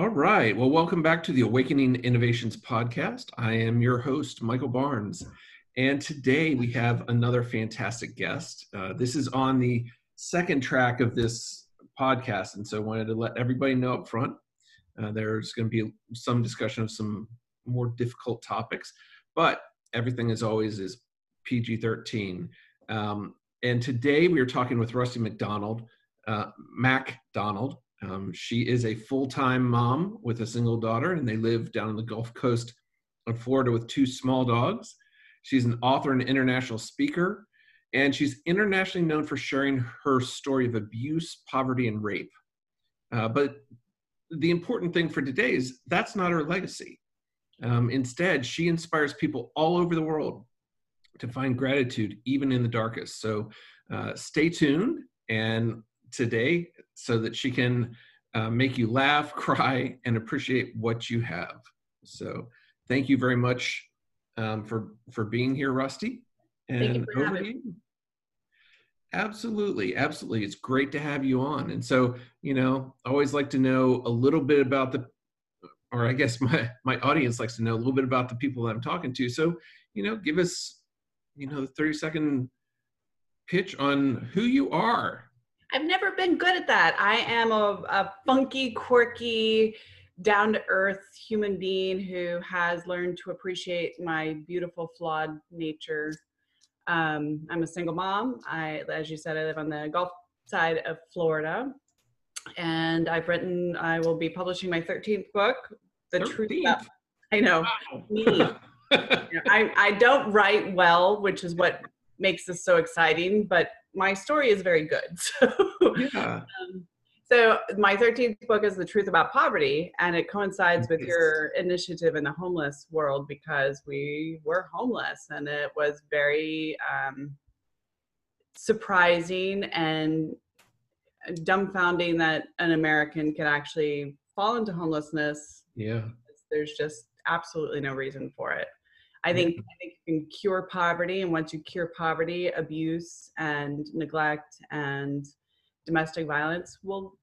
All right. Well, welcome back to the Awakening Innovations podcast. I am your host, Michael Barnes. And today we have another fantastic guest. Uh, this is on the second track of this podcast. And so I wanted to let everybody know up front uh, there's going to be some discussion of some more difficult topics, but everything as always is PG 13. Um, and today we are talking with Rusty McDonald, uh, Mac Donald. Um, she is a full time mom with a single daughter, and they live down on the Gulf Coast of Florida with two small dogs. She's an author and international speaker, and she's internationally known for sharing her story of abuse, poverty, and rape. Uh, but the important thing for today is that's not her legacy. Um, instead, she inspires people all over the world to find gratitude even in the darkest. So uh, stay tuned and today so that she can uh, make you laugh, cry, and appreciate what you have. So thank you very much um, for for being here, Rusty. And over to you. Absolutely, absolutely. It's great to have you on. And so, you know, I always like to know a little bit about the, or I guess my my audience likes to know a little bit about the people that I'm talking to. So, you know, give us, you know, the 30 second pitch on who you are. I've never been good at that. I am a, a funky, quirky, down to earth human being who has learned to appreciate my beautiful, flawed nature um, I'm a single mom. I, as you said, I live on the Gulf side of Florida, and I've written. I will be publishing my 13th book, The 13th. Truth About. I know wow. me. you know, I I don't write well, which is what makes this so exciting. But my story is very good. So yeah. Um, so my 13th book is the truth about poverty and it coincides with your initiative in the homeless world because we were homeless and it was very um, surprising and dumbfounding that an american can actually fall into homelessness yeah there's just absolutely no reason for it I think, I think you can cure poverty, and once you cure poverty, abuse and neglect and domestic violence will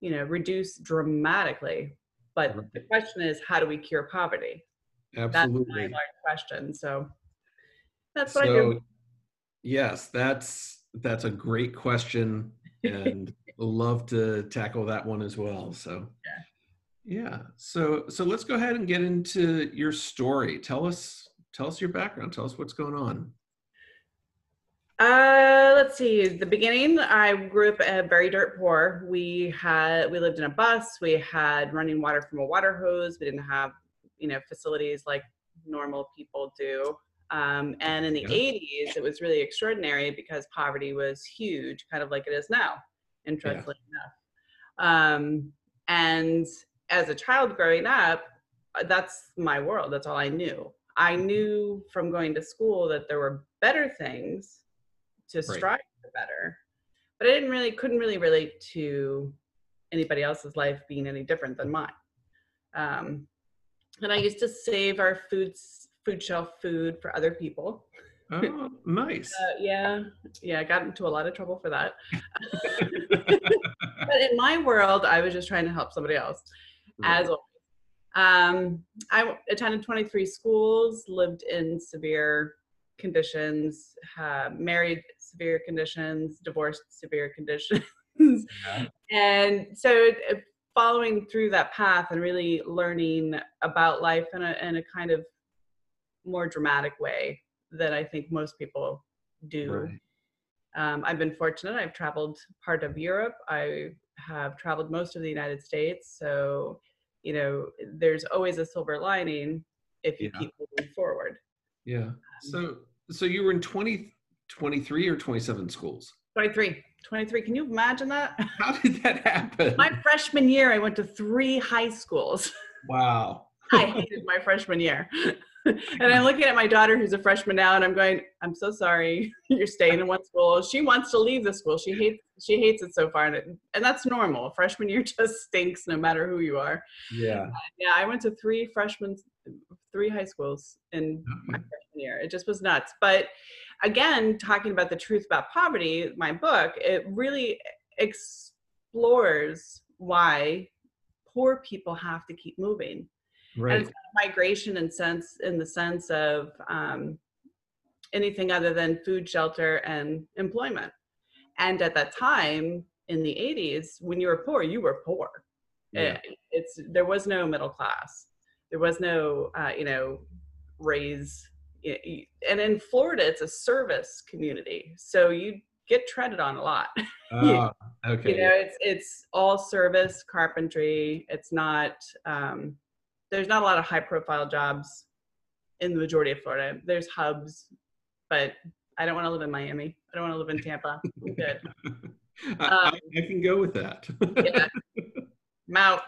you know reduce dramatically. But the question is how do we cure poverty? Absolutely that's my large question. So that's what so, i do. yes that's that's a great question and love to tackle that one as well. So yeah. yeah. So so let's go ahead and get into your story. Tell us tell us your background tell us what's going on uh, let's see. The beginning, I grew up uh, very dirt poor. We had we lived in a bus. We had running water from a water hose. We didn't have, you know, facilities like normal people do. Um, and in the yeah. 80s, it was really extraordinary because poverty was huge, kind of like it is now, interestingly yeah. enough. Um, and as a child growing up, that's my world. That's all I knew. I knew from going to school that there were better things to strive right. for better. But I didn't really, couldn't really relate to anybody else's life being any different than mine. Um, and I used to save our foods, food shelf food for other people. Oh, nice. uh, yeah, yeah, I got into a lot of trouble for that. but in my world, I was just trying to help somebody else, right. as always. Um, I attended 23 schools, lived in severe conditions, uh, married severe conditions, divorced severe conditions. yeah. And so following through that path and really learning about life in a, in a kind of more dramatic way than I think most people do. Right. Um, I've been fortunate. I've traveled part of Europe. I have traveled most of the United States. So, you know, there's always a silver lining if you yeah. keep moving forward. Yeah. So so you were in 20, 23 or 27 schools? 23. 23. Can you imagine that? How did that happen? My freshman year, I went to three high schools. Wow. I hated my freshman year. and I'm looking at my daughter who's a freshman now, and I'm going, I'm so sorry. You're staying in one school. She wants to leave the school. She hates she hates it so far, and, it, and that's normal. Freshman year just stinks, no matter who you are. Yeah. Uh, yeah, I went to three freshman, three high schools in my freshman year. It just was nuts. But again, talking about the truth about poverty, my book, it really explores why poor people have to keep moving. And Right. it's migration in sense in the sense of um, anything other than food, shelter, and employment. And at that time in the 80s, when you were poor, you were poor. Yeah. It- it's there was no middle class. There was no uh, you know raise. And in Florida, it's a service community, so you get treaded on a lot. Ah, okay. you know it's it's all service carpentry it's not um there's not a lot of high profile jobs in the majority of florida there's hubs but i don't want to live in miami i don't want to live in tampa i'm good I, I, um, I can go with that. yeah i'm out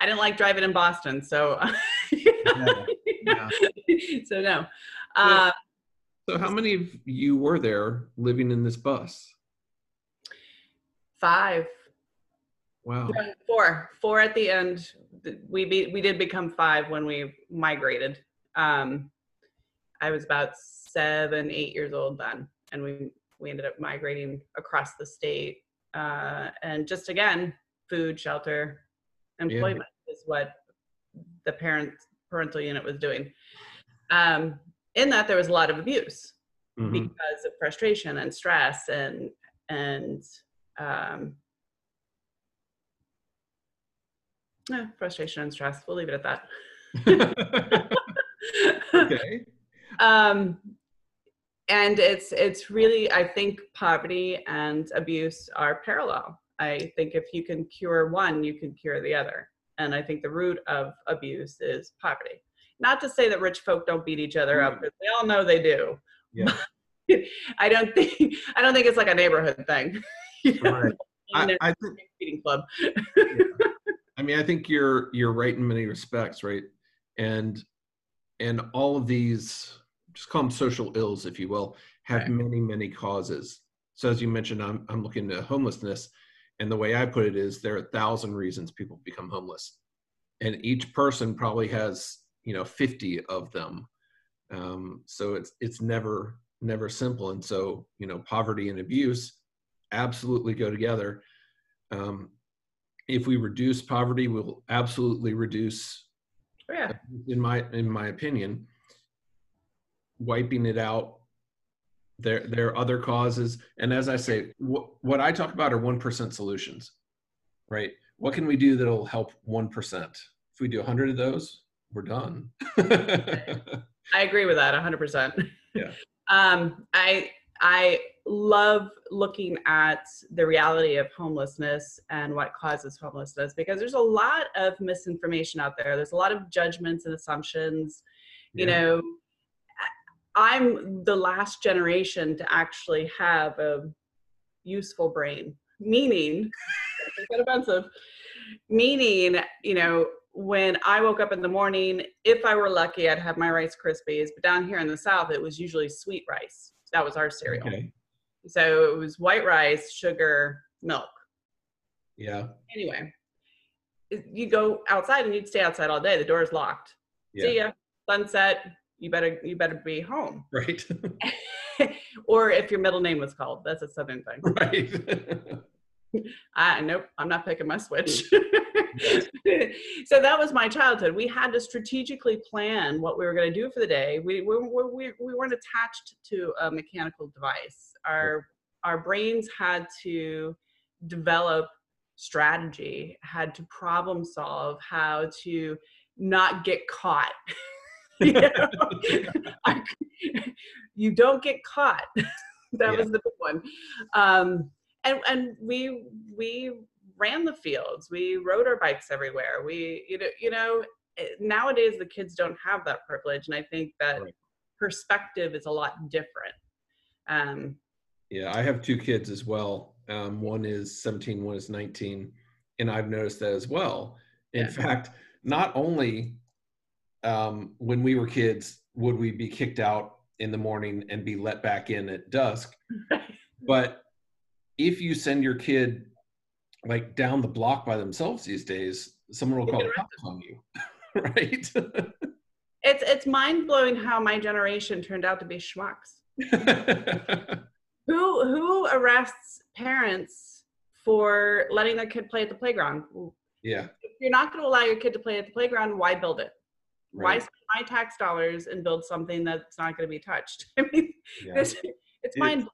i didn't like driving in boston so yeah. so no Yeah. uh, So, how many of you were there living in this bus? five Wow. Four four at the end we be, we did become five when we migrated. Um i was about seven eight years old then and we we ended up migrating across the state. Uh and just again food shelter employment is what the parent parental unit was doing. Um in that there was a lot of abuse Mhm. because of frustration and stress and and um eh, frustration and stress we'll leave it at that okay. um and it's it's really i think poverty and abuse are parallel i think if you can cure one you can cure the other and i think the root of abuse is poverty not to say that rich folk don't beat each other up Right. because we all know they do Yeah. i don't think i don't think it's like a neighborhood thing you know, Right. I, I think. beating club I mean, I think you're you're right in many respects, right? And and all of these, just call them social ills, if you will, have Right. many many causes. So as you mentioned, I'm I'm looking at homelessness, and the way I put it is there are a thousand reasons people become homeless, and each person probably has you know 50 of them. Um, so it's it's never never simple, and so you know poverty and abuse absolutely go together. Um, if we reduce poverty, we'll absolutely reduce, Oh, yeah in my in my opinion, wiping it out. There there are other causes, and as I say, what what I talk about are one percent solutions, right? What can we do that'll help one percent? If we do hundred of those, we're done. I agree with that 100%. Yeah. um, I I love looking at the reality of homelessness and what causes homelessness because there's a lot of misinformation out there. There's a lot of judgments and assumptions. You Yeah. know, I'm the last generation to actually have a useful brain, meaning, it's a bit offensive, meaning, you know, when I woke up in the morning, if I were lucky, I'd have my Rice Krispies. But down here in the South, it was usually sweet rice. That was our cereal. Okay. So it was white rice, sugar, milk. Yeah. Anyway, you go outside and you'd stay outside all day. The door is locked. Yeah. See ya. Sunset. You better you better be home. Right. or if your middle name was called, that's a southern thing. right. I nope, I'm not picking my switch. so that was my childhood. We had to strategically plan what we were going to do for the day. We we, we we weren't attached to a mechanical device. Our our brains had to develop strategy, had to problem solve, how to not get caught. you, know? I- you don't get caught. that Yeah. was the big one. Um, and and we we ran the fields we rode our bikes everywhere we you know you know eh, nowadays the kids don't have that privilege and i think that Right. perspective is a lot different um Yeah, I have two kids as well. Um, one is 17, one is 19, and I've noticed that as well. In Yeah. fact, not only um, when we were kids would we be kicked out in the morning and be let back in at dusk, but if you send your kid like down the block by themselves these days, someone will call the cops on you, right? it's it's mind-blowing how my generation turned out to be schmucks who who arrests parents for letting their kid play at the playground Yeah. If you're not going to allow your kid to play at the playground, why build it? Why spend my tax dollars and build something that's not going to be touched? I mean, Yeah. this, it's mind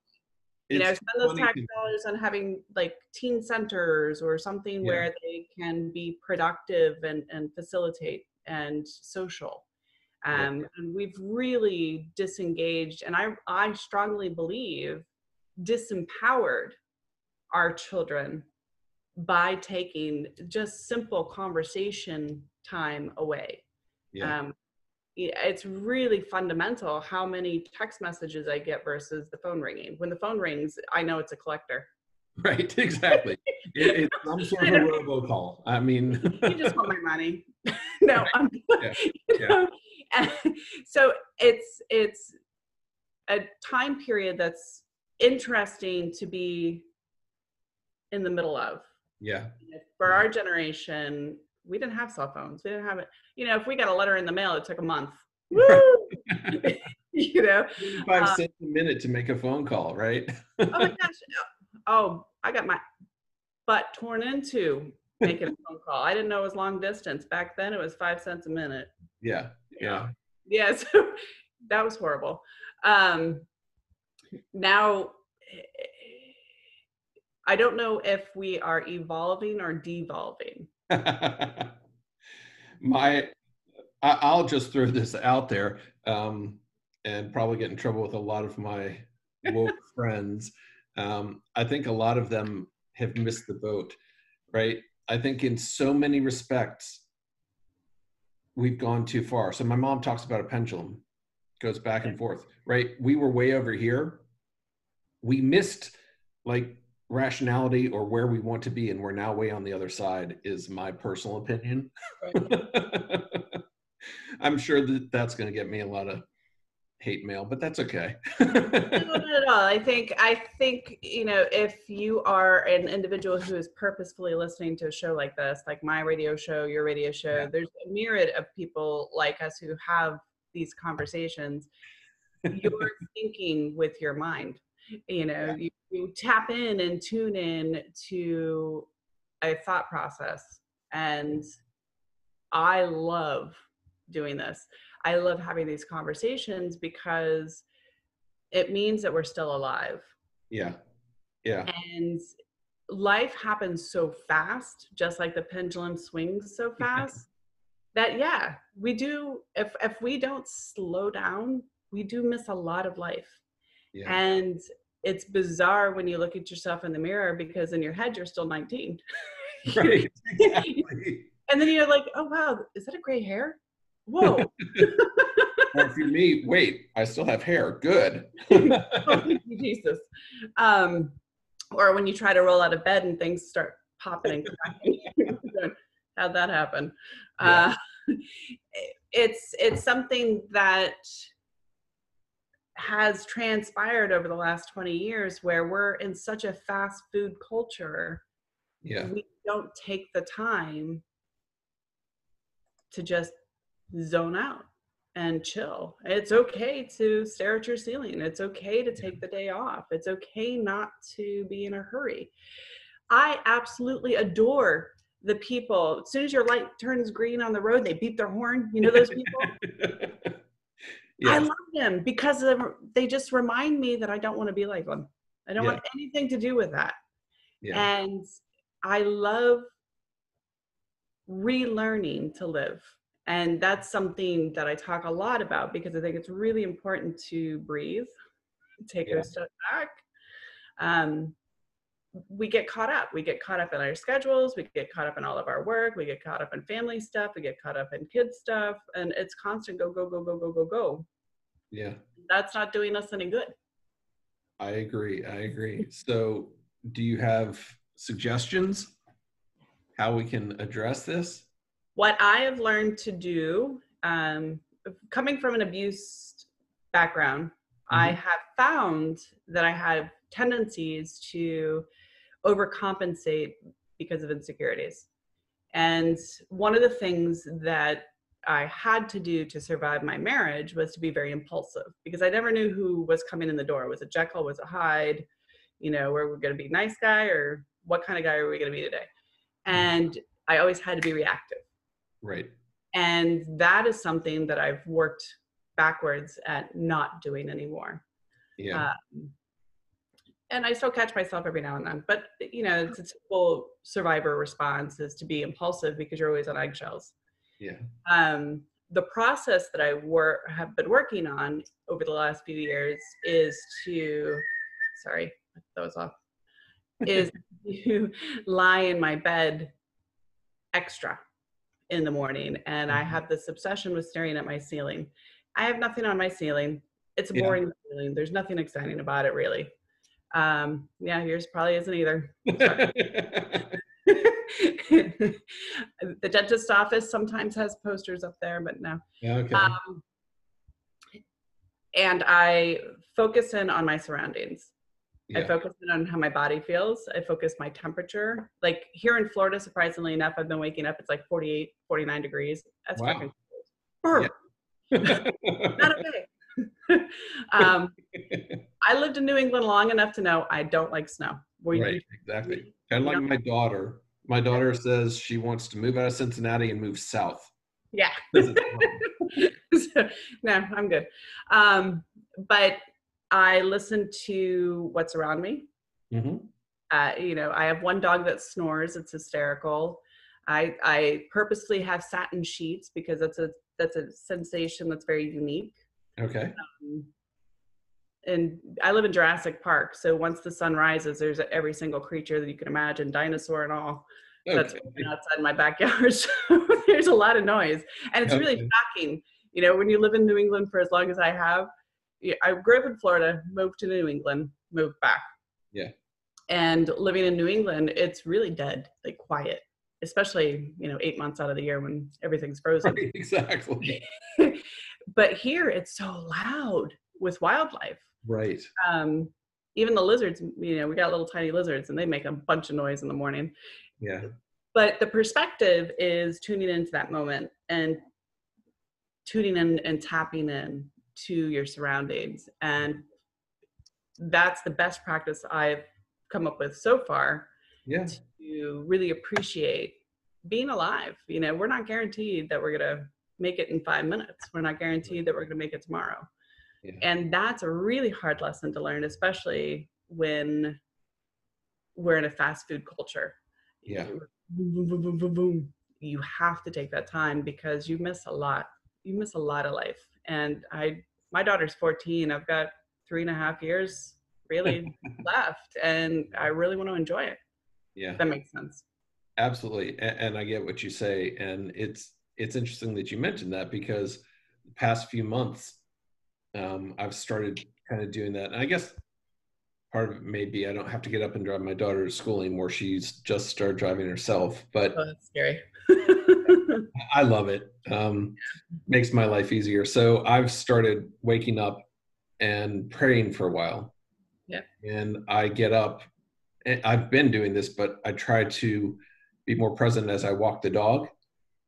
you know spend those tax dollars on having like teen centers or something Yeah. where they can be productive and, and facilitate and social Yeah. um, and we've really disengaged and I, I strongly believe disempowered our children by taking just simple conversation time away yeah. um, yeah, it's really fundamental how many text messages I get versus the phone ringing. When the phone rings, I know it's a collector. right. Exactly. It, it's some sort of a robocall. I mean, You just want my money. no, I'm. Yeah, you yeah. know, so it's it's a time period that's interesting to be in the middle of. yeah. For our generation, we didn't have cell phones. We didn't have it. You know, if we got a letter in the mail, it took a month. Woo! you know, Five Uh, cents a minute to make a phone call, right? oh my gosh. Oh, I got my butt torn into making a phone call. I didn't know it was long distance. Back then it was five cents a minute. yeah. Yeah. Yeah, so that was horrible. Um now I don't know if we are evolving or devolving. my I, i'll just throw this out there um, and probably get in trouble with a lot of my woke friends. Um, i think a lot of them have missed the boat right? I think in so many respects we've gone too far. So my mom talks about a pendulum goes back and forth right? We were way over here. We missed like rationality or where we want to be and we're now way on the other side is my personal opinion i'm sure that that's going to get me a lot of hate mail but that's okay not at all. I think I think you know if you are an individual who is purposefully listening to a show like this, like my radio show, your radio show, Yeah. there's a myriad of people like us who have these conversations. You're thinking with your mind. You know, Yeah. you, you tap in and tune in to a thought process, and I love doing this. I love having these conversations because it means that we're still alive. yeah yeah And life happens so fast, just like the pendulum swings so fast, that yeah, we do if if we don't slow down, we do miss a lot of life. yeah And it's bizarre when you look at yourself in the mirror because in your head you're still 19. right exactly. And then you're like, oh wow, is that a gray hair? Whoa. or if you're me wait i still have hair good oh, Jesus. Um, or when you try to roll out of bed and things start popping and cracking. How'd that happen? Yeah. Uh, it's it's something that has transpired over the last 20 years where we're in such a fast food culture yeah we don't take the time to just zone out and chill. It's okay to stare at your ceiling. It's okay to take the day off. It's okay not to be in a hurry. I absolutely adore the people. As soon as your light turns green on the road, they beep their horn. You know those people? I love them because they just remind me that I don't want to be like them. I don't Yeah. want anything to do with that. yeah And I love relearning to live. And that's something that I talk a lot about because I think it's really important to breathe, take Yeah. a step back. Um, we get caught up. We get caught up in our schedules. We get caught up in all of our work. We get caught up in family stuff. We get caught up in kids stuff. And it's constant go, go, go, go, go, go, go. Yeah That's not doing us any good. I agree. I agree. So, do you have suggestions how we can address this? what I have learned to do, um, coming from an abuse background, I have found that I have tendencies to overcompensate because of insecurities. And one of the things that I had to do to survive my marriage was to be very impulsive because I never knew who was coming in the door. Was it Jekyll? Was it Hyde? You know, were we going to be nice guy or what kind of guy are we going to be today? And I always had to be reactive. Right. And that is something that I've worked backwards at not doing anymore. Yeah. Um, and I still catch myself every now and then, but you know, it's a typical survivor response is to be impulsive because you're always on eggshells. Yeah. Um, the process that I work have been working on over the last few years is to, sorry, that was off, is to lie in my bed extra in the morning, and I Mhm. have this obsession with staring at my ceiling. I have nothing on my ceiling. It's a Yeah. boring ceiling. There's nothing exciting about it, really. Um, yeah, yours probably isn't either. the dentist office sometimes has posters up there, but no. yeah. Okay. Um, and I focus in on my surroundings. I focus in on how my body feels. I focus my temperature. Like here in Florida, surprisingly enough, I've been waking up, it's like 48, 49 degrees. That's Wow. fucking cold. Not okay. um, I lived in New England long enough to know I don't like snow. We, right. Exactly. Kind of like my daughter. My daughter says she wants to move out of Cincinnati and move south. Yeah. so, no, I'm good. Um, but I listen to what's around me. Mhm. Uh, you know, I have one dog that snores. It's hysterical. I I purposely have satin sheets because that's a that's a sensation that's very unique. Okay. Um, and I live in Jurassic Park, so once the sun rises, there's every single creature that you can imagine, dinosaur and all, that's Okay. walking outside my backyard. So there's a lot of noise, and it's really shocking. You know, when you live in New England for as long as I have, I grew up in Florida, moved to New England, moved back. Yeah. And living in New England, it's really dead, like quiet, especially you know eight months out of the year when everything's frozen. Right, exactly. but here it's so loud with wildlife. Right. Um, even the lizards, you know, we got little tiny lizards and they make a bunch of noise in the morning. Yeah. But the perspective is tuning into that moment and tuning in and tapping in to your surroundings. And that's the best practice I've come up with so far Yeah. to really appreciate being alive. You know, we're not guaranteed that we're going to make it in five minutes. We're not guaranteed that we're going to make it tomorrow. Yeah. And that's a really hard lesson to learn, especially when we're in a fast food culture. Yeah. Boom, boom, boom, boom, boom, boom. You have to take that time because you miss a lot. You miss a lot of life. And I, my daughter's 14. I've got three and a half years really left, and I really want to enjoy it. Yeah. That makes sense. Absolutely. And, and I get what you say. And it's it's interesting that you mentioned that because the past few months, um, I've started kind of doing that. And I guess part of it may be I don't have to get up and drive my daughter to school anymore. She's just started driving herself. But Oh, that's scary. I love it. Um, makes my life easier. So I've started waking up and praying for a while. Yeah. And I get up. And I've been doing this, but I try to be more present as I walk the dog.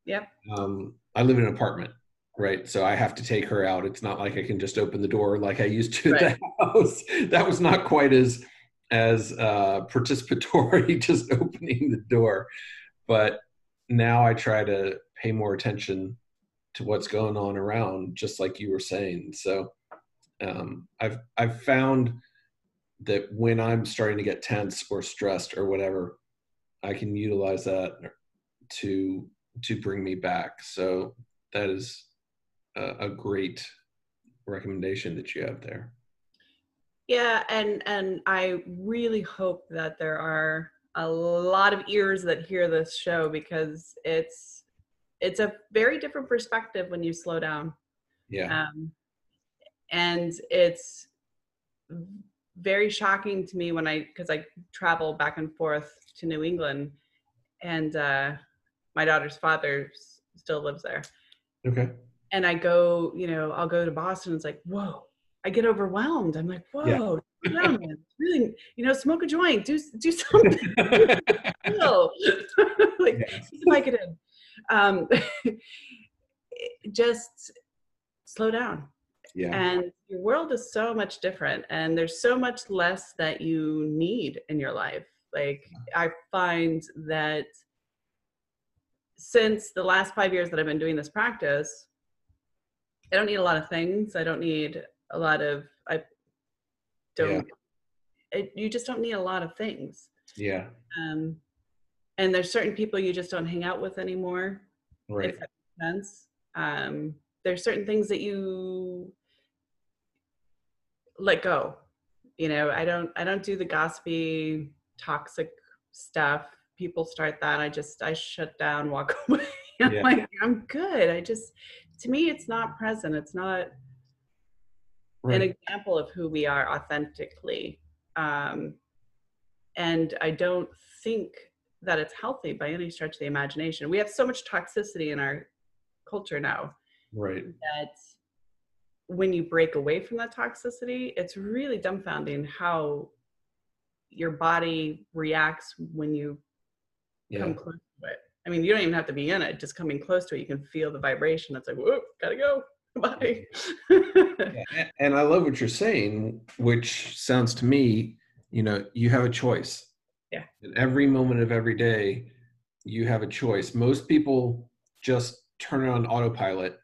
Yeah. Um, I live in an apartment, right? So I have to take her out. It's not like I can just open the door like I used to at the house. That was not quite as as uh, participatory, just opening the door. But now I try to pay more attention to what's going on around, just like you were saying. So um, I've I've found that when I'm starting to get tense or stressed or whatever, I can utilize that to to bring me back. So that is a, a great recommendation that you have there. Yeah, and and I really hope that there are a lot of ears that hear this show because it's it's a very different perspective when you slow down. Yeah. Um, and it's very shocking to me when I because I travel back and forth to New England, and uh, my daughter's father still lives there. Okay. And I go, you know, I'll go to Boston. It's like, whoa, I get overwhelmed. I'm like, whoa, down, man. really, you know, smoke a joint, do do something. chill. like, Yes. keep the it in. Um, just slow down. yeah. And your world is so much different, and there's so much less that you need in your life. Like, I find that since the last five years that I've been doing this practice, I don't need a lot of things. I don't need a lot of, I don't, it, you just don't need a lot of things. Yeah. Um, and there's certain people you just don't hang out with anymore. Right. If that makes sense. Um, there's certain things that you let go. You know, I don't I don't do the gossipy, toxic stuff. People start that. I just I shut down, walk away. I'm Yeah. like, I'm good. I just to me it's not present. It's not an example of who we are authentically. Um, and I don't think that it's healthy by any stretch of the imagination. We have so much toxicity in our culture now Right. that when you break away from that toxicity, it's really dumbfounding how your body reacts when you Yeah. come close. I mean, you don't even have to be in it, just coming close to it, you can feel the vibration. It's like, whoop, gotta go. Bye. Yeah, And I love what you're saying, which sounds to me, you know, you have a choice. Yeah. In every moment of every day, you have a choice. Most people just turn it on autopilot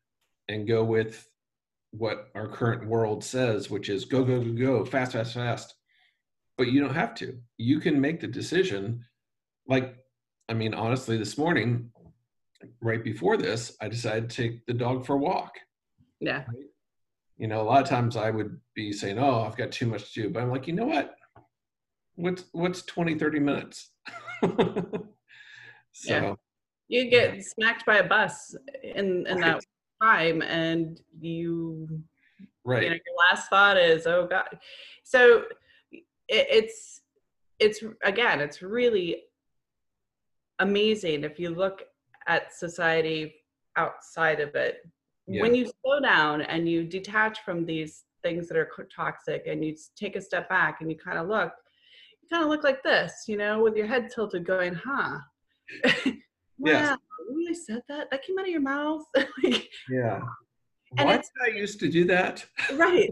and go with what our current world says, which is go, go, go, go, fast, fast, fast. But you don't have to. You can make the decision. Like, I mean, honestly, this morning, right before this, I decided to take the dog for a walk. Yeah. you know a lot of times i would be saying oh i've got too much to do but i'm like you know what? What's what's 20 30 minutes? So Yeah. You get smacked by a bus in, in that time and you right. you know your last thought is oh god. So it, it's it's again it's really amazing if you look at society outside of it. When you slow down and you detach from these things that are toxic and you take a step back and you kind of look you kind of look like this you know with your head tilted going huh. Yes. wow you really said that? That came out of your mouth? Like, yeah. And why did i used to do that? Right.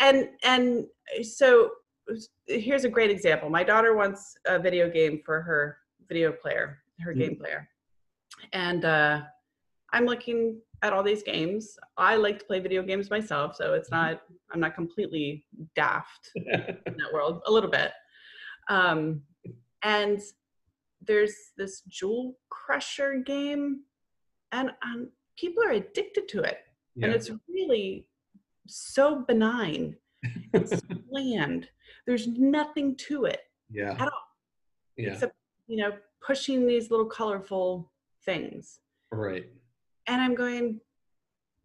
And and so here's a great example. My daughter wants a video game for her video player her Mhm. game player. And uh i'm looking at all these games. I like to play video games myself so it's not i'm not completely daft in that world a little bit. Um and there's this jewel crusher game and um, people are addicted to it. And it's really so benign. It's bland. There's nothing to it yeah. at all. Yeah. Except you know pushing these little colorful things. Right. And i'm going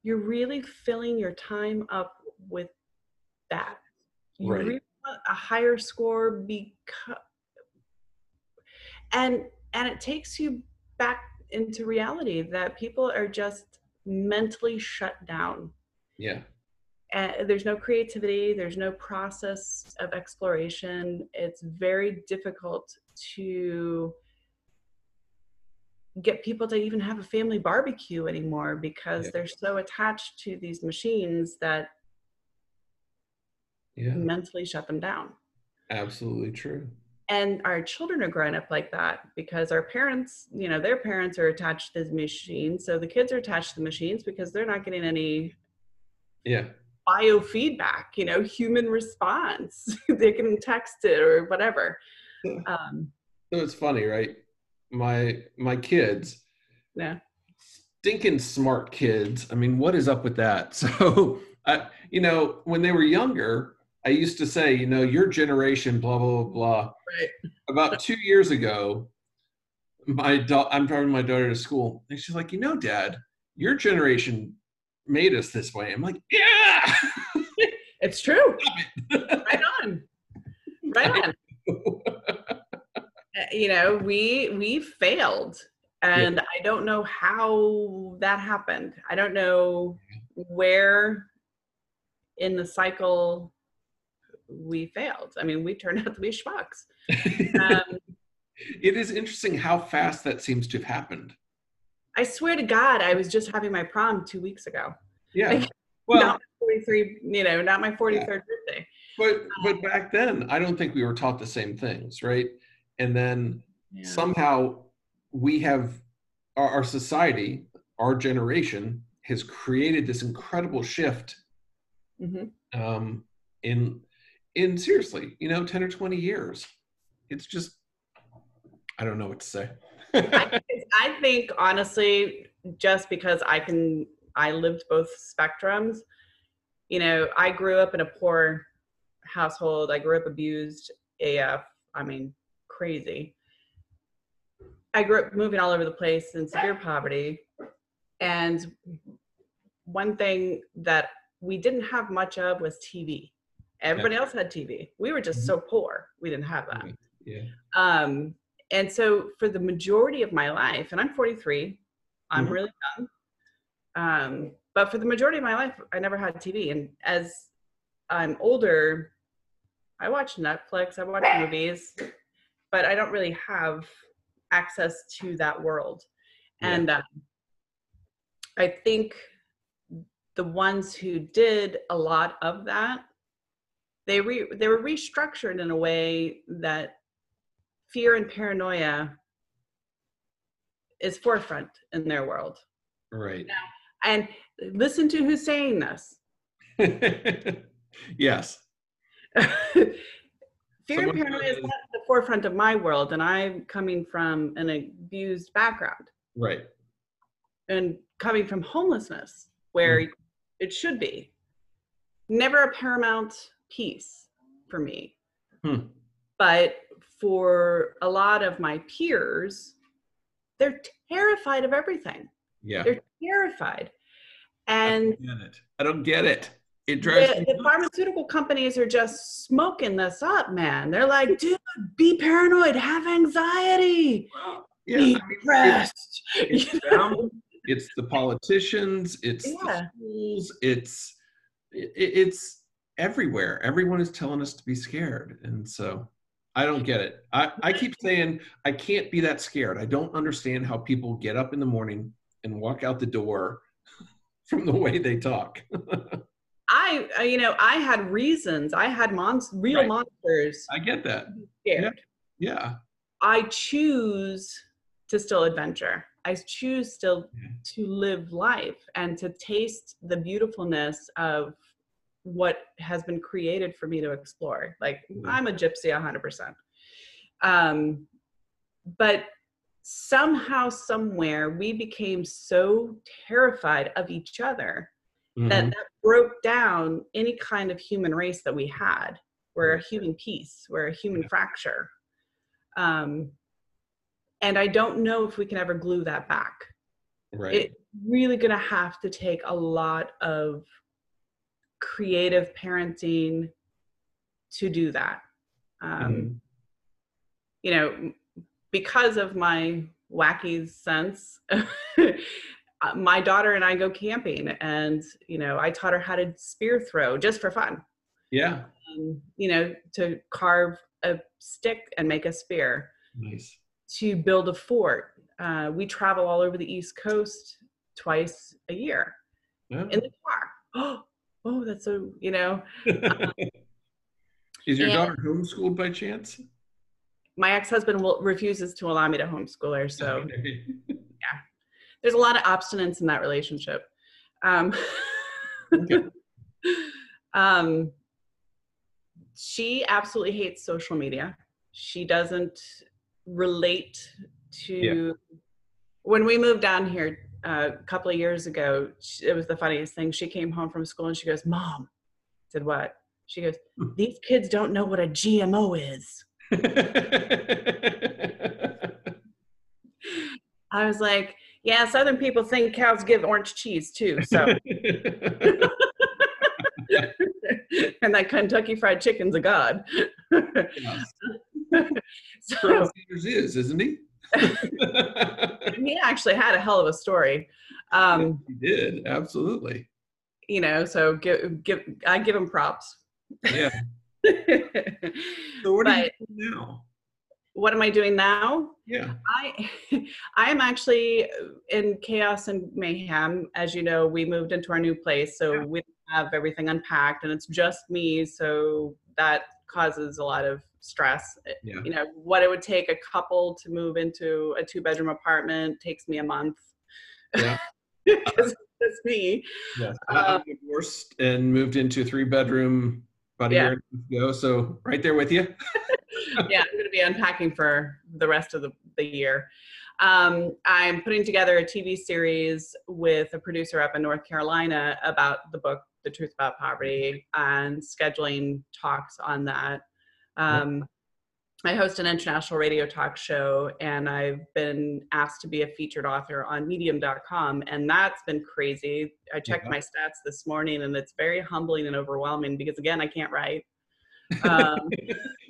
you're really filling your time up with that. You Right. really want a higher score because and and it takes you back into reality that people are just mentally shut down. Yeah and there's no creativity there's no process of exploration. It's very difficult to get people to even have a family barbecue anymore because Yeah. they're so attached to these machines that yeah. mentally shut them down. Absolutely true. And our children are growing up like that because our parents you know their parents are attached to the machines so the kids are attached to the machines because they're not getting any yeah biofeedback, you know, human response. they can text it or whatever. Um, so it's funny right my my kids yeah, stinking smart kids. I mean, what is up with that? So, I, you know, when they were younger, I used to say, you know, your generation, blah blah blah. blah. right. About two years ago, my da- I'm driving my daughter to school, and she's like, you know, Dad, your generation made us this way. I'm like, yeah. It's true. right on. Right on. Uh, You know, we we failed, and I don't know how that happened. I don't know where in the cycle we failed. I mean, we turned out to be schmucks. Um, it is interesting how fast that seems to have happened. I swear to God, I was just having my prom two weeks ago. Yeah. Like, Well, not 43, you know, not my 43rd birthday. but but back then, I don't think we were taught the same things, right? And then Yeah. somehow we have our, our society, our generation has created this incredible shift Mhm. um, in in seriously, you know, 10 or 20 years. It's just I don't know what to say. I, I think honestly, just because I can, I lived both spectrums. You know, I grew up in a poor household. I grew up abused AF. I mean, crazy. I grew up moving all over the place in severe poverty. And one thing that we didn't have much of was TV. Everybody else had TV. We were just Mhm. so poor. We didn't have that. yeah. Um, and so for the majority of my life, and I'm 43, I'm Mhm. really young. Um, but for the majority of my life, I never had TV. And as I'm older, I watch Netflix, I watch movies, but I don't really have access to that world. Yeah. And um, I think the ones who did a lot of that, they re- they were restructured in a way that fear and paranoia is forefront in their world. Right. And listen to who's saying this. yes. fear Someone and paranoia is not at the forefront of my world, and I'm coming from an abused background Right. and coming from homelessness, where Mm. it should be. Never a paramount piece for me. Hmm. But for a lot of my peers, they're terrified of everything. Yeah. They're terrified. I And don't get it. I don't get it. It drives the, the pharmaceutical companies are just smoking this up, man. They're like, dude, be paranoid, have anxiety, Yeah. be I mean, depressed. it's know? them, it's the politicians, it's Yeah. the schools, it's it, it's everywhere. Everyone is telling us to be scared, and so I don't get it. I, I keep saying I can't be that scared. I don't understand how people get up in the morning and walk out the door from the way they talk. I, I- you know, I had reasons. I had mons- real Right. monsters I get that. scared. Yeah. I choose to still adventure. I choose still Yeah. to live life and to taste the beautifulness of what has been created for me to explore. Like Mhm. I'm a gypsy 100%. Um, but somehow, somewhere, we became so terrified of each other Mhm. that that broke down any kind of human race that we had. We're a human piece. We're a human Yeah. fracture. Um, and I don't know if we can ever glue that back. right. It's really going to have to take a lot of creative parenting to do that. Um, Mhm. You know, because of my wacky sense, uh, my daughter and I go camping, and you know, I taught her how to spear throw just for fun. Yeah. Um, you know, to carve a stick and make a spear. Nice. to build a fort. Uh, we travel all over the East Coast twice a year Yeah. in the car. Oh, that's so, you know, Is your daughter homeschooled by chance? my ex husband will, refuses to allow me to homeschool her. So Okay. there's a lot of obstinance in that relationship. Um, Okay. um, she absolutely hates social media. She doesn't relate to. When we moved down here a couple of years ago, it was the funniest thing. She came home from school and she goes, "Mom," I said, "What?" She goes, hmm. "These kids don't know what a GMO is." I was like, "Yeah, Southern people think cows give orange cheese too." So. and that Kentucky Fried Chicken's a god. Yes. so Colonel Sanders is, isn't he? he actually had a hell of a story. Um, he did, absolutely. you know, so give give I give him props. Yeah. So what are you doing now? what am I doing now? Yeah. I I am actually in chaos and mayhem. As you know, we moved into our new place, so Yeah. we have everything unpacked, and it's just me. So that causes a lot of stress. Yeah. You know, what it would take a couple to move into a two bedroom apartment takes me a month. Yeah. Because that's me. Yes. Um, I'm divorced and moved into a three bedroom about a Yeah. year and a half ago. So right there with you. yeah, I'm going to be unpacking for the rest of the, the year. Um, I'm putting together a TV series with a producer up in North Carolina about the book, The Truth About Poverty, and scheduling talks on that. Um, I host an international radio talk show, and I've been asked to be a featured author on medium.com, and that's been crazy. I checked Yeah. my stats this morning, and it's very humbling and overwhelming because, again, I can't write. Um,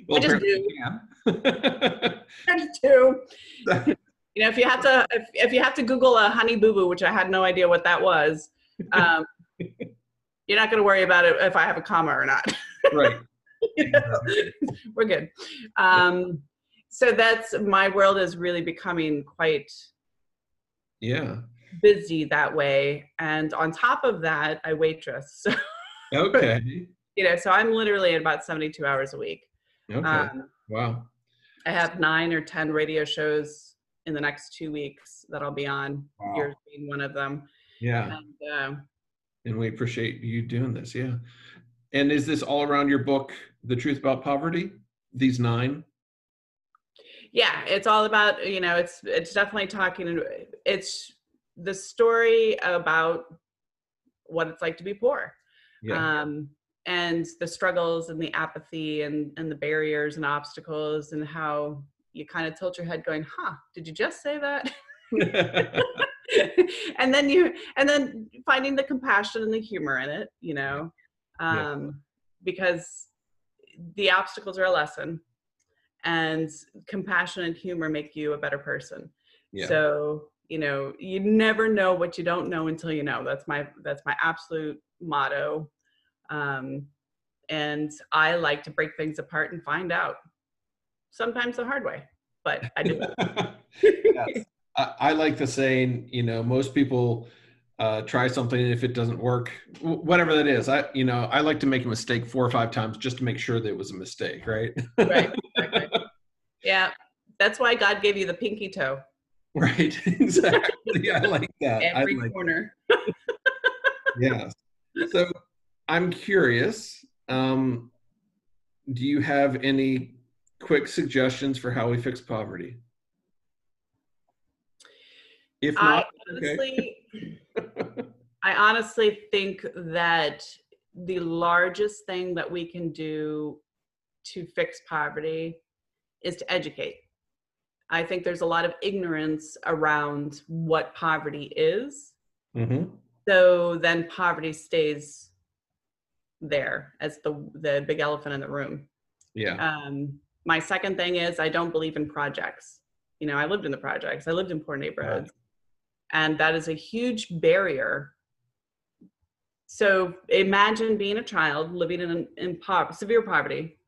Well, I just can. I just do. you know, if you have to, if, if you have to Google a honey boo boo, which I had no idea what that was, um, you're not going to worry about it if I have a comma or not. right. You know, We're good. Um, so that's my world is really becoming quite Yeah. busy that way, and on top of that, I waitress. So Okay. you know, so I'm literally at about 72 hours a week. Okay. Um, wow. I have nine or 10 radio shows in the next two weeks that I'll be on, Wow. yours being one of them. Yeah. And, um, And we appreciate you doing this. Yeah. And is this all around your book, The Truth About Poverty? These nine? yeah, it's all about, you know, it's, it's definitely talking, it's the story about what it's like to be poor. Yeah. Um, and the struggles and the apathy and, and the barriers and obstacles and how you kind of tilt your head going, huh, did you just say that? and then you and then finding the compassion and the humor in it you know Yeah. um because the obstacles are a lesson and compassion and humor make you a better person yeah. so you know you never know what you don't know until you know that's my that's my absolute motto um and i like to break things apart and find out sometimes the hard way but i do Yes. I, I like the saying, you know, most people uh, try something and if it doesn't work, whatever that is, I, you know, I like to make a mistake four or five times just to make sure that it was a mistake, right? right exactly. yeah that's why god gave you the pinky toe right. Exactly. I like that. Every like corner Yes. So I'm curious. Um, do you have any quick suggestions for how we fix poverty? If i not, okay. honestly i honestly think that the largest thing that we can do to fix poverty is to educate i think there's a lot of ignorance around what poverty is Mhm. so then poverty stays there as the the big elephant in the room Yeah. um, my second thing is I don't believe in projects. You know, I lived in the projects. I lived in poor neighborhoods, and that is a huge barrier. So imagine being a child living in in po- severe poverty,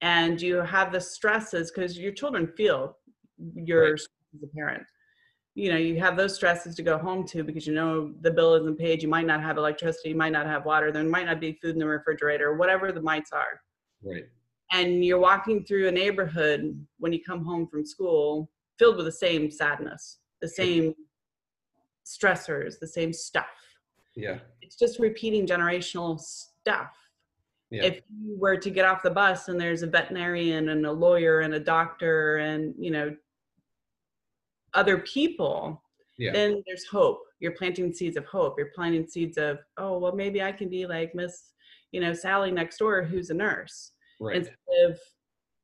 and you have the stresses because your children feel your Right. as a parent. You know, you have those stresses to go home to because you know the bill isn't paid. You might not have electricity. You might not have water. There might not be food in the refrigerator. Whatever the mites are right. and you're walking through a neighborhood when you come home from school filled with the same sadness the same stressors the same stuff Yeah. it's just repeating generational stuff Yeah. if you were to get off the bus and there's a veterinarian and a lawyer and a doctor and you know other people Yeah. then there's hope you're planting seeds of hope you're planting seeds of oh well maybe i can be like miss you know sally next door who's a nurse right. instead of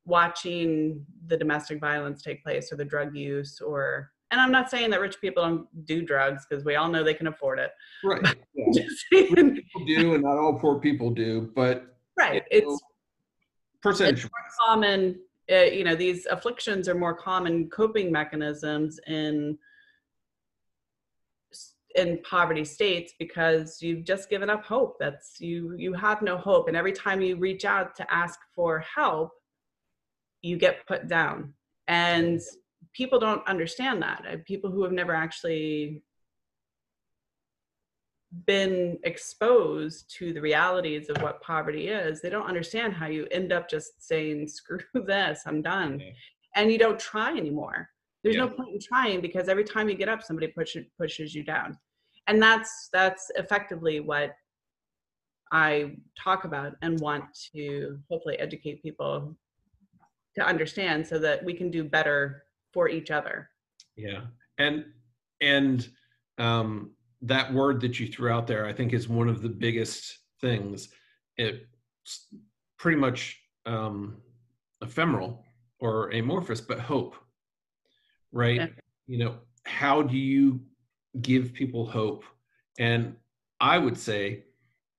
watching the domestic violence take place or the drug use or and i'm not saying that rich people don't do drugs because we all know they can afford it. Right. Yeah. People do, and not all poor people do, but right. you know, it's percentage. common uh, you know these afflictions are more common coping mechanisms in in poverty states because you've just given up hope. That's you you have no hope. And every time you reach out to ask for help you get put down. And people don't understand that Uh, people who have never actually been exposed to the realities of what poverty is, they don't understand how you end up just saying, screw this, I'm done. Yeah. And you don't try anymore. There's no point in trying because every time you get up, somebody pushes pushes you down. And that's that's effectively what I talk about and want to hopefully educate people to understand so that we can do better for each other. Yeah, and and um, that word that you threw out there, I think, is one of the biggest things. It's pretty much um, ephemeral or amorphous, but hope, right? You know, how do you give people hope? And I would say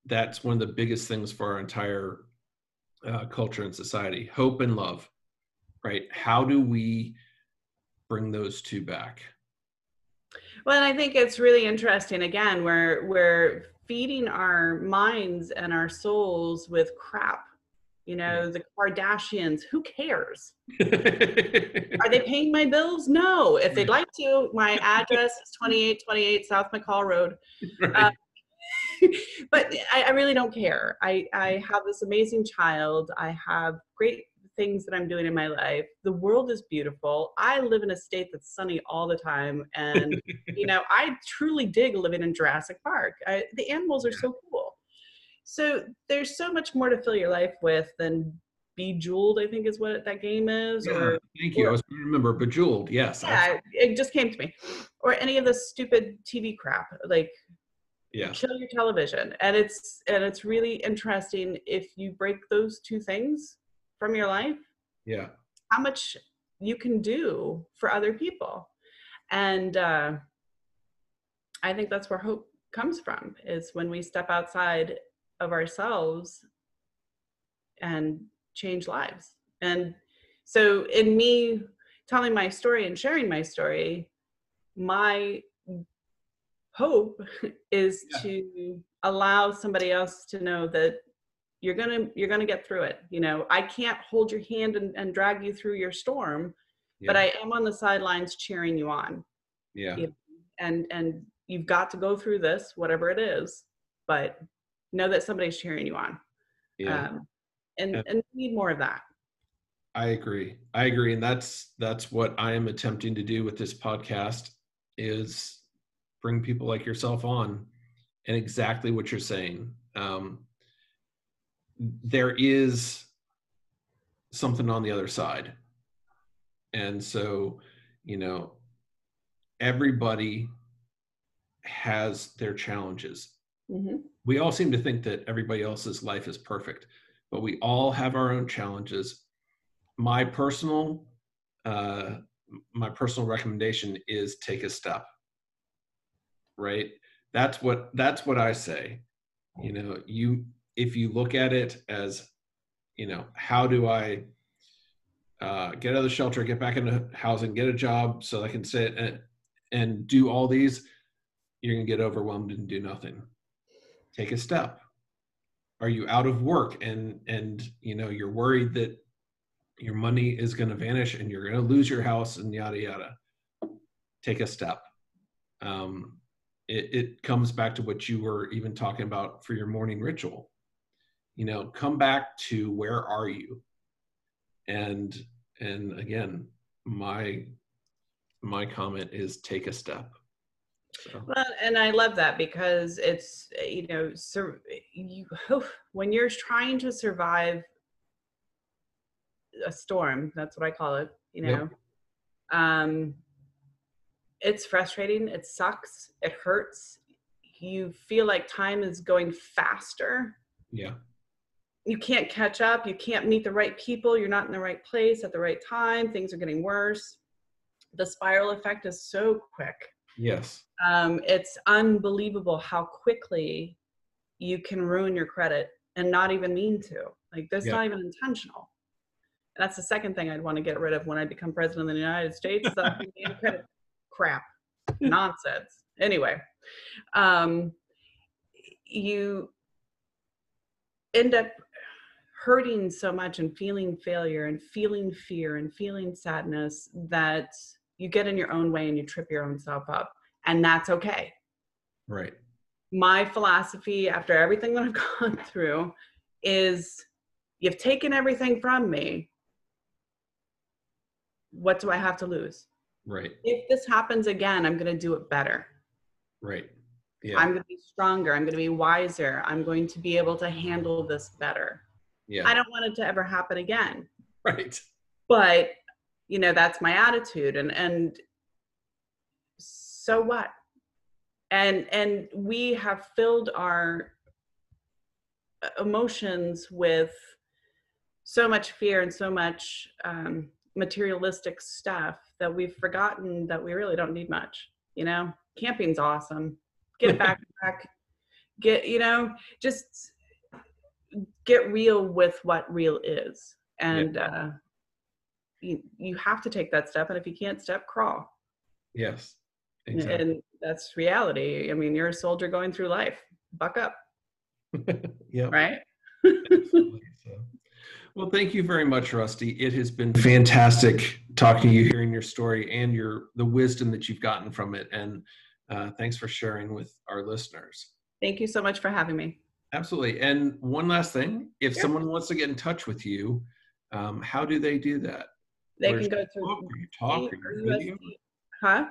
that's one of the biggest things for our entire uh, culture and society: hope and love, right? How do we bring those two back? Well, and I think it's really interesting. Again, we're we're feeding our minds and our souls with crap. You know, mm-hmm. the Kardashians. Who cares? Are they paying my bills? No. If they'd like to, my address is 2828 South McCall Road. Right. Uh, but I, I really don't care. I, I have this amazing child. I have great things that I'm doing in my life. The world is beautiful. I live in a state that's sunny all the time. And, you know, I truly dig living in Jurassic Park. I, the animals are so cool. So there's so much more to fill your life with than Bejeweled, I think is what that game is. Yeah, Or thank you. I was trying to remember Bejeweled. Yes. yeah, it just came to me. Or any of the stupid TV crap. Like Yeah. kill your television and it's and it's really interesting if you break those two things from your life Yeah. how much you can do for other people and uh, i think that's where hope comes from is when we step outside of ourselves and change lives and so in me telling my story and sharing my story my hope is Yeah. to allow somebody else to know that you're gonna you're gonna get through it you know i can't hold your hand and, and drag you through your storm but i am on the sidelines cheering you on Yeah. you- and and you've got to go through this whatever it is but know that somebody's cheering you on Yeah. um, and Yeah. and we need more of that I agree. I agree, and that's that's what I am attempting to do with this podcast is bring people like yourself on, and exactly what you're saying. Um, there is something on the other side, and so you know everybody has their challenges hmm we all seem to think that everybody else's life is perfect, but we all have our own challenges. My personal, uh, my personal recommendation is take a step. Right. That's what that's what I say. You know, you if you look at it as, you know, how do I uh, get out of the shelter, get back into housing, get a job, so I can sit and and do all these, you're gonna get overwhelmed and do nothing. Take a step. Are you out of work? And and you know you're worried that your money is going to vanish and you're going to lose your house and yada yada. Take a step. Um, it, it comes back to what you were even talking about for your morning ritual you know come back to where are you and and again my my comment is take a step so, Well, and I love that because it's you know, sur- you when you're trying to survive a storm, that's what I call it. You know, Yep. um, it's frustrating. It sucks. It hurts. You feel like time is going faster. yeah You can't catch up. You can't meet the right people. You're not in the right place at the right time. Things are getting worse. The spiral effect is so quick yes um, it's unbelievable how quickly you can ruin your credit and not even mean to. Like that's Yeah. not even intentional. And that's the second thing I'd want to get rid of when I become president of the United States. credit crap, nonsense. Anyway, um, you end up hurting so much and feeling failure and feeling fear and feeling sadness that you get in your own way and you trip your own self up and that's okay right my philosophy after everything that I've gone through is you've taken everything from me. What do I have to lose? Right. If this happens again, I'm going to do it better. Right. Yeah. I'm going to be stronger. I'm going to be wiser. I'm going to be able to handle this better. Yeah. I don't want it to ever happen again. right. But, you know, that's my attitude and and so what? And and we have filled our uh, emotions with so much fear and so much um, materialistic stuff that we've forgotten that we really don't need much. You know, camping's awesome. Get back, back, get you know, just get real with what real is, and uh, you you have to take that step. And if you can't step, crawl. Yes. Exactly. And that's reality. I mean, you're a soldier going through life. Buck up, yeah. right? So, well, thank you very much, Rustie. It has been fantastic talking to you, hearing your story, and your the wisdom that you've gotten from it. And uh, thanks for sharing with our listeners. Thank you so much for having me. Absolutely. And one last thing: if Sure. someone wants to get in touch with you, um, how do they do that? They Where's can go your to book, your talk, or your video? Huh?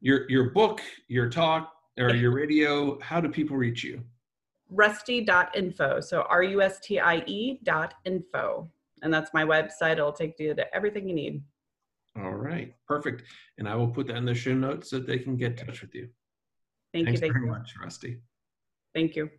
Your your book, your talk, or your radio. How do people reach you? Rustie.info. So R U S T I E dot info. And that's my website. It'll take you to everything you need. All right, perfect. And I will put that in the show notes so that they can get in touch with you. Thank Thanks you. Thank very you. much, Rustie. Thank you.